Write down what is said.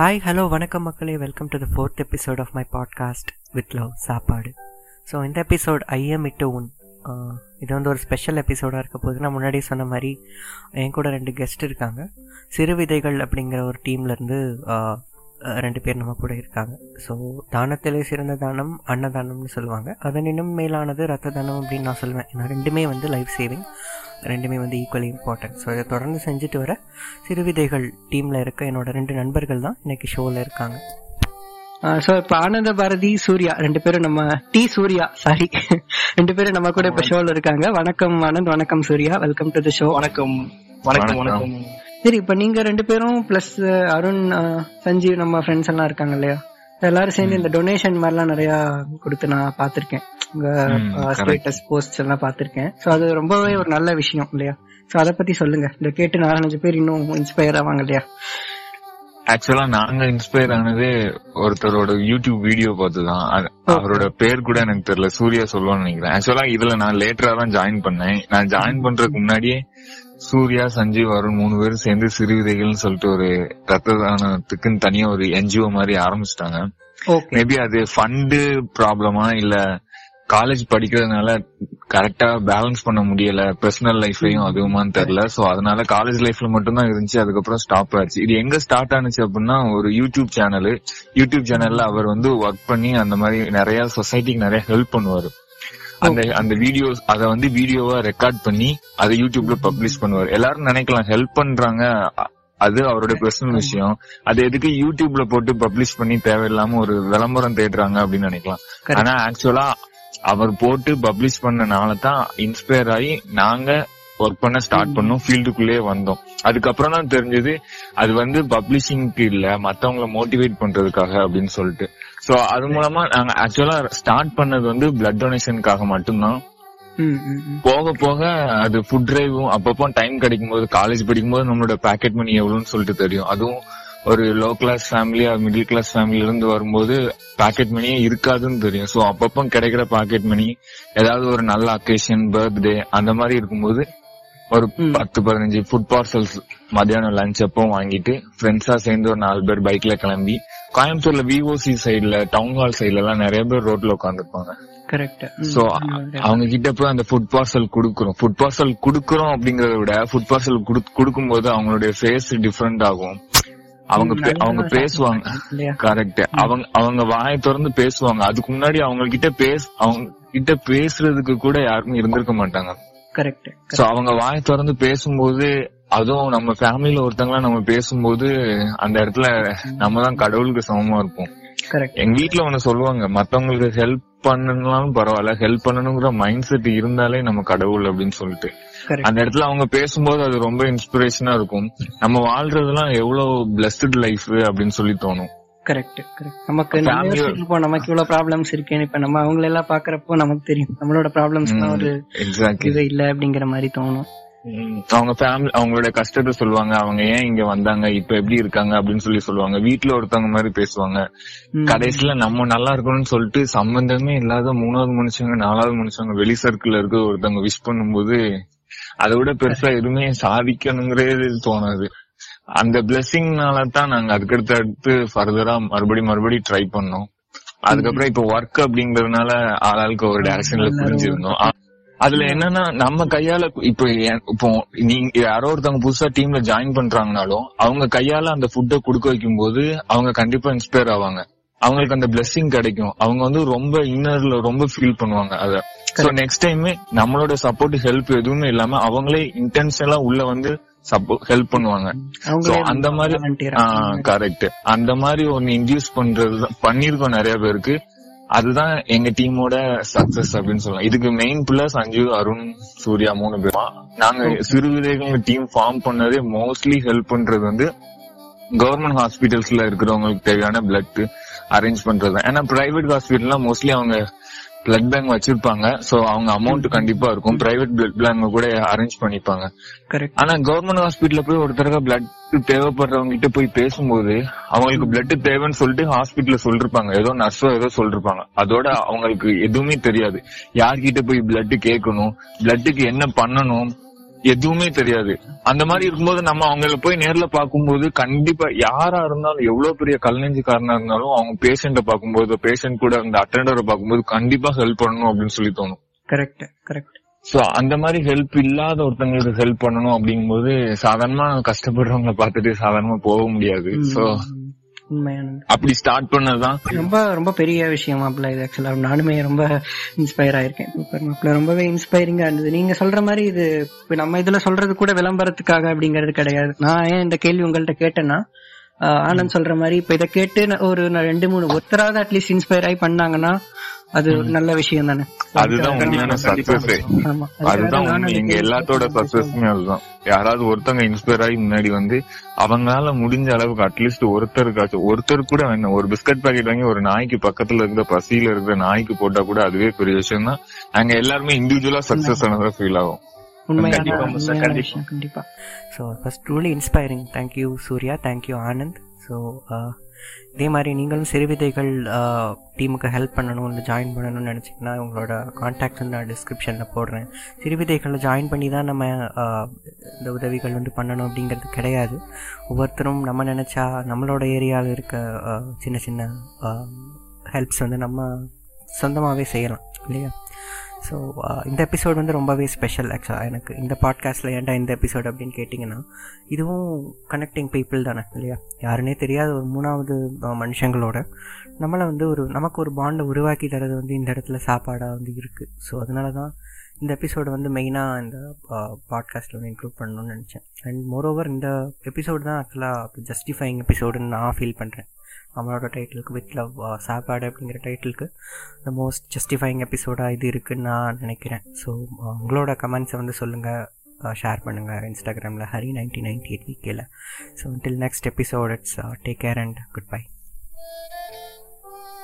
Hi hello வணக்கம் மக்களே. Welcome to the fourth episode of my podcast with love சாப்பாடு. So இந்த episode I'm இட்டு உன் இது வந்து ஒரு ஸ்பெஷல் எபிசோடாக இருக்க போது நான் முன்னாடி சொன்ன மாதிரி என் கூட ரெண்டு கெஸ்ட் இருக்காங்க. சிறு விதைகள் அப்படிங்கிற ஒரு டீம்லேருந்து ரெண்டு பேர் நம்ம கூட இருக்காங்க. ஸோ தானத்திலே சிறந்த தானம் அன்னதானம்னு சொல்லுவாங்க. அதன் இன்னும் மேலானது ரத்த தானம் அப்படின்னு நான் சொல்லுவேன் ஏன்னா ரெண்டுமே வந்து லைஃப் சேவிங் ரெண்டுமே வந்து ஈக்குவலி இம்பார்ட்டன்ட் ஸோ இதை தொடர்ந்து செஞ்சுட்டு வர சிறுவிதைகள் டீமில் இருக்க என்னோட ரெண்டு நண்பர்கள் தான் இன்னைக்கு ஷோவில் இருக்காங்க. ஸோ இப்போ ஆனந்த பாரதி சூர்யா ரெண்டு பேரும் நம்ம டி சூர்யா சாரி ரெண்டு பேரும் நம்ம கூட இப்போ ஷோவில் இருக்காங்க. வணக்கம் ஆனந்த் வணக்கம் Surya. Welcome to the show வணக்கம். வணக்கம் வணக்கம். சரி இப்போ நீங்க ரெண்டு பேரும் பிளஸ் அருண் சஞ்சீவ் நம்ம ஃப்ரெண்ட்ஸ் எல்லாம் இருக்காங்க இல்லையா? எல்லாரும் சேர்ந்து இந்த டொனேஷன் மாதிரிலாம் நிறைய கொடுத்து நான் பார்த்திருக்கேன். உங்க. ஸ்டேட்டஸ் போஸ்ட் எல்லாம் பார்த்திருக்கேன். ஸோ அது ரொம்பவே ஒரு நல்ல விஷயம் இல்லையா? ஸோ அதை பத்தி சொல்லுங்க. இந்த கேட்டு நாலஞ்சு பேர் இன்னும் இன்ஸ்பயர் ஆவாங்க இல்லையா? ஆக்சுவலா நாங்க இன்ஸ்பயர் ஆனதே ஒருத்தரோட யூடியூப் வீடியோ பார்த்துதான். அவரோட பேர் கூட எனக்கு தெரியல. சூர்யா சொல்லுவான்னு நினைக்கிறேன். ஆக்சுவலா இதுல நான் லேட்டரா தான் ஜாயின் பண்ணேன். நான் ஜாயின் பண்றதுக்கு முன்னாடியே சூர்யா சஞ்சீவ் அருண் மூணு பேரும் சேர்ந்து சிறு விதைகள்னு சொல்லிட்டு ஒரு ரத்த தானத்துக்குன்னு தனியா ஒரு என்ஜிஓ மாதிரி ஆரம்பிச்சிட்டாங்க. மேபி அது ஃபண்டு ப்ராப்ளமா இல்ல காலேஜ் படிக்கிறதுனால கரெக்டா பேலன்ஸ் பண்ண முடியல. பர்சனல் லைஃப்லயும் அதுவுமான்னு தெரியல. சோ அதனால காலேஜ் லைஃப்ல மட்டும் தான் இருந்துச்சு. அதுக்கப்புறம் ஸ்டாப் ஆச்சு. இது எங்க ஸ்டார்ட் ஆனுச்சு அப்படின்னா ஒரு யூடியூப் சேனல் யூடியூப் சேனல்ல அவர் வந்து ஒர்க் பண்ணி அந்த மாதிரி நிறைய சொசைட்டிக்கு நிறைய ஹெல்ப் பண்ணுவாரு. அந்த அந்த வீடியோஸ் அத வந்து வீடியோவா ரெக்கார்ட் பண்ணி அதை யூடியூப்ல பப்ளிஷ் பண்ணுவார். எல்லாரும் நினைக்கலாம் ஹெல்ப் பண்றாங்க. அது அவரோட பர்சனல் விஷயம். அது எதுக்கு யூடியூப்ல போட்டு பப்ளிஷ் பண்ணி தேவையில்லாம ஒரு விளம்பரம் தேடுறாங்க அப்படின்னு நினைக்கலாம். ஆனா ஆக்சுவலா அவர் போட்டு பப்ளிஷ் பண்ணனால தான் இன்ஸ்பயர் ஆகி நாங்க ஒர்க் பண்ண ஸ்டார்ட் பண்ணோம். ஃபீல்டுக்குள்ளேயே வந்தோம். அதுக்கப்புறம் தான் தெரிஞ்சது அது வந்து பப்ளிஷிங்க்கு இல்ல மத்தவங்கள மோட்டிவேட் பண்றதுக்காக அப்படின்னு சொல்லிட்டு. சோ அது மூலமா நாங்க ஆக்சுவலா ஸ்டார்ட் பண்ணது வந்து பிளட் டொனேஷனுக்காக மட்டும்தான். போக போக அது ஃபுட் டிரைவும் அப்பப்போ டைம் கிடைக்கும் போது காலேஜ் படிக்கும்போது நம்மளோட பாக்கெட் மணி எவ்வளவுன்னு சொல்லிட்டு தெரியும். அதுவும் ஒரு low class family middle class ஃபேமிலில இருந்து வரும்போது பாக்கெட் மணியே இருக்காதுன்னு தெரியும். சோ அப்பப்போ கிடைக்கிற பாக்கெட் மணி ஏதாவது ஒரு நல்ல அக்கேஷன் பர்த்டே அந்த மாதிரி இருக்கும்போது ஒரு. பத்து பதினஞ்சு ஃபுட் பார்சல்ஸ் மத்தியானம் லஞ்ச் அப்போ வாங்கிட்டு ஃப்ரெண்ட்ஸா சேர்ந்து ஒரு நாலு பேர் பைக்ல கிளம்பி கோயம்புத்தூர்ல விஓசி சைடுல டவுன் ஹால் சைடுல எல்லாம் நிறைய பேர் ரோட்ல உட்காந்துருப்பாங்க கரெக்ட் சோ அவங்க கிட்ட போய் அந்த ஃபுட் பார்சல் குடுக்குறோம். ஃபுட் பார்சல் குடுக்குறோம் அப்படிங்கறத விட ஃபுட் பார்சல் கொடுக்கும் போது அவங்களுடைய ஃபேஸ் டிஃபரெண்ட் ஆகும். அவங்க அவங்க பேசுவாங்க. கரெக்ட் அவங்க அவங்க வாயை திறந்து பேசுவாங்க. அதுக்கு முன்னாடி அவங்க கிட்ட பேச அவங்க கிட்ட பேசுறதுக்கு கூட யாருமே இருந்திருக்க மாட்டாங்க. கரெக்ட் சோ அவங்க வாயை திறந்து பேசும்போது அதுவும் நம்ம ஃபேமிலில ஒருத்தங்களா நம்ம பேசும்போது அந்த இடத்துல நம்ம தான் கடவுளுக்கு சமமா இருப்போம். கரெக்ட் எங்க வீட்ல ஒண்ணு சொல்லுவாங்க மத்தவங்களுக்கு ஹெல்ப் பண்ணனாலும் பரவாயில்ல ஹெல்ப் பண்ணணுங்கிற மைண்ட் செட் இருந்தாலே நம்ம கடவுள் அப்படின்னு சொல்லிட்டு. அந்த இடத்துல அவங்க பேசும்போது அது ரொம்ப இன்ஸ்பிரேஷனா இருக்கும். நம்ம வாழ்றதெல்லாம் எவ்வளவு பிளஸ்ட் லைஃப் அப்படின்னு சொல்லி தோணும். கரெக்ட் கரெக்ட் நமக்கு நம்ம நமக்கு இவ்வளவு ப்ராப்ளம்ஸ் இருக்கேன்னு இப்ப நம்ம அவங்கள எல்லாம் பாக்குறப்போ நமக்கு தெரியும். நம்மளோட ப்ராப்ளம்ஸ் ஒரு இது இல்ல அப்படிங்கிற மாதிரி தோணும். அவங்க ஃபேமிலி அவங்களோட கஷ்டத்தை சொல்லுவாங்க. அவங்க ஏன் இங்க வந்தாங்க? இப்ப எப்படி இருக்காங்க? அப்படின்னு சொல்லி சொல்லுவாங்க. வீட்ல ஒருத்தவங்க மாதிரி பேசுவாங்க. கடைசியில நம்ம நல்லா இருக்கணும்னு சொல்லிட்டு சம்பந்தமே இல்லாத மூணாவது மனுஷங்க நாலாவது மனுஷங்க வெளி சர்க்கிள்ல இருக்க ஒருத்தவங்க விஷ் பண்ணும்போது அதை விட பெருசா எதுவுமே சாதிக்கணுங்கிறதே தோணாது. அந்த பிளெஸிங்னால தான் நாங்க அதுக்கடுத்து அடுத்து ஃபர்தரா மறுபடி மறுபடி ட்ரை பண்ணோம். அதுக்கப்புறம் இப்ப ஒர்க் அப்படிங்கறதுனால ஆளாளுக்கு ஒரு டைரக்ஷன்ல புரிஞ்சிருந்தோம். அதுல என்னன்னா நம்ம கையால இப்போ இப்போ நீங்க யாரோ ஒருத்தவங்க புதுசா டீம்ல ஜாயின் பண்றாங்கனாலும் அவங்க கையால அந்த ஃபுட்டை குடுக்க வைக்கும் போது அவங்க கண்டிப்பா இன்ஸ்பயர் ஆவாங்க. அவங்களுக்கு அந்த பிளெஸிங் கிடைக்கும். அவங்க வந்து ரொம்ப இன்னர்ல ரொம்ப ஃபீல் பண்ணுவாங்க அத. சோ நெக்ஸ்ட் டைம் நம்மளோட சப்போர்ட் ஹெல்ப் எதுவுமே இல்லாம அவங்களே இன்டென்ஷனலா உள்ள வந்து ஹெல்ப் பண்ணுவாங்க. அந்த மாதிரி. கரெக்ட் அந்த மாதிரி ஒன்னு இன்டியூஸ் பண்றது பண்ணிருக்கோம் நிறைய பேருக்கு. அதுதான் எங்க டீமோட சக்சஸ் அப்படின்னு சொல்லலாம். இதுக்கு மெயின் பிள்ளர் சஞ்சு அருண் சூர்யா மூணு பேர். நாங்க சிறு விதைகள் டீம் ஃபார்ம் பண்ணதே மோஸ்ட்லி ஹெல்ப் பண்றது வந்து கவர்மெண்ட் ஹாஸ்பிட்டல்ஸ்ல இருக்கிறவங்களுக்கு தேவையான பிளட் அரேஞ்ச் பண்றது ஏன்னா பிரைவேட் ஹாஸ்பிட்டல்லாம் மோஸ்ட்லி அவங்க பிளட் பேங்க் வச்சிருப்பாங்க. சோ அவங்க அமௌண்ட் கண்டிப்பா இருக்கும். பிரைவேட் பிளட் பேங்க் கூட அரேஞ்ச் பண்ணிப்பாங்க. கரெக்ட் ஆனா கவர்மெண்ட் ஹாஸ்பிட்டல்ல போய் ஒரு தடவை பிளட் தேவைப்படுறவங்க கிட்ட போய் பேசும்போது அவங்களுக்கு பிளட் தேவைன்னு சொல்லிட்டு ஹாஸ்பிட்டல்ல சொல்லிருப்பாங்க. ஏதோ நர்ஸோ ஏதோ சொல்லிருப்பாங்க. அதோட அவங்களுக்கு எதுவுமே தெரியாது. யார்கிட்ட போய் பிளட் கேட்கணும்? பிளட்டுக்கு என்ன பண்ணணும்? எதுவுமே தெரியாது. அந்த மாதிரி இருக்கும்போது நம்ம அவங்கள போய் நேர்ல பார்க்கும்போது கண்டிப்பா யாரா இருந்தாலும் எவ்வளவு பெரிய கல்நெஞ்சுக்காரனா இருந்தாலும் அவங்க பேஷண்ட பார்க்கும்போது பேஷண்ட் கூட அந்த அட்டெண்டரை பார்க்கும்போது கண்டிப்பா ஹெல்ப் பண்ணணும் அப்படின்னு சொல்லி தோணும். கரெக்ட் கரெக்ட் சோ அந்த மாதிரி ஹெல்ப் இல்லாத ஒருத்தங்களுக்கு ஹெல்ப் பண்ணணும் அப்படிங்கும்போது சாதாரணமா கஷ்டப்படுறவங்கள பார்த்துட்டு சாதாரணமா போக முடியாது. சோ உண்மையானது. அப்படி ஸ்டார்ட் பண்ணதுதான்? ரொம்ப ரொம்ப பெரிய விஷயம் மாப்பிள்ள இது ஆக்சுவலா நானுமே ரொம்ப இன்ஸ்பயர் ஆயிருக்கேன். சூப்பர் மாப்பிள்ள. ரொம்பவே இன்ஸ்பைரிங்கா இருந்தது. நீங்க சொல்ற மாதிரி இது நம்ம இதுல சொல்றது கூட விளம்பரத்துக்காக அப்படிங்கிறது கிடையாது. நான் ஏன் இந்த கேள்வி உங்கள்ட்ட கேட்டேன்னா ஆனந்த் சொல்ற மாதிரி இப்ப இதை கேட்டு ஒரு ரெண்டு மூணு ஒருத்தராவது அட்லீஸ்ட் இன்ஸ்பயர் ஆகி பண்ணாங்கன்னா அது நல்ல விஷயம் தானே? அதுதான் உண்மையான சக்சஸ் ஆமா. அதுதான் உண்மை. எங்க எல்லாத்தோட சக்சஸ்மே அதுதான். யாராவது ஒருத்தங்க இன்ஸ்பயர் ஆகி முன்னாடி வந்து அவங்களால முடிஞ்ச அளவுக்கு அட்லீஸ்ட் ஒருத்தருக்காச்சும் ஒருத்தர் கூட வேணும் ஒரு பிஸ்கட் பாக்கெட் வாங்கி ஒரு நாய்க்கு பக்கத்துல இருக்கிற பசியில இருக்கிற நாய்க்கு போட்டா கூட அதுவே பெரிய விஷயம் தான் அங்க எல்லாருமே இண்டிவிஜுவலா சக்சஸ் ஆனதா ஃபீல் ஆகும். உண்மையான கண்டிப்பா so first truly inspiring thank you Surya thank you Anand so uh, இதே மாதிரி நீங்களும் சிறுவிதைகள் டீமுக்கு uh, ஹெல்ப் பண்ணணும் இல்லை ஜாயின் பண்ணணும்னு நினச்சிங்கன்னா உங்களோட காண்டாக்ட் வந்து நான் டிஸ்கிரிப்ஷனில் போடுறேன். சிறுவிதைகளில் ஜாயின் பண்ணி தான் நம்ம uh, இந்த உதவிகள் வந்து பண்ணணும் அப்படிங்கிறது கிடையாது. ஒவ்வொருத்தரும் நம்ம நினச்சா நம்மளோட ஏரியாவில் இருக்க சின்ன சின்ன ஹெல்ப்ஸ் வந்து நம்ம சொந்தமாகவே செய்யலாம் இல்லையா? ஸோ uh, இந்த எபிசோட் வந்து ரொம்பவே ஸ்பெஷல் ஆக்சுவலாக எனக்கு இந்த பாட்காஸ்ட்டில் ஏன்டா இந்த எபிசோட் அப்படின்னு கேட்டிங்கன்னா இதுவும் கனெக்டிங் பீப்புள் தானே இல்லையா? யாருன்னே தெரியாத ஒரு மூணாவது மனுஷங்களோட நம்மளை வந்து ஒரு நமக்கு ஒரு பாண்டை உருவாக்கி தரது வந்து இந்த இடத்துல சாப்பாடாக வந்து இருக்குது ஸோ அதனால தான் இந்த எபிசோடு வந்து மெயினாக இந்த பாட்காஸ்ட்டில் வந்து இன்க்ளூட் பண்ணணும்னு நினச்சேன். அண்ட் மோரோவர் இந்த எபிசோடு தான் ஆக்சுவலாக ஜஸ்டிஃபைங் எபிசோடுன்னு நான் ஃபீல் பண்ணுறேன் நம்மளோட டைட்டிலுக்கு வித் லவ் சாப்பாடு அப்படிங்கிற டைட்டிலுக்கு த மோஸ்ட் ஜஸ்டிஃபைங் எபிசோடாக இது இருக்குன்னு நான் நினைக்கிறேன். ஸோ உங்களோட கமெண்ட்ஸை வந்து சொல்லுங்கள் ஷேர் பண்ணுங்கள் இன்ஸ்டாகிராமில் ஹரி நைன்டீன் நைன்டி எயிட் வீக்கில். So till next episode it's take care and good bye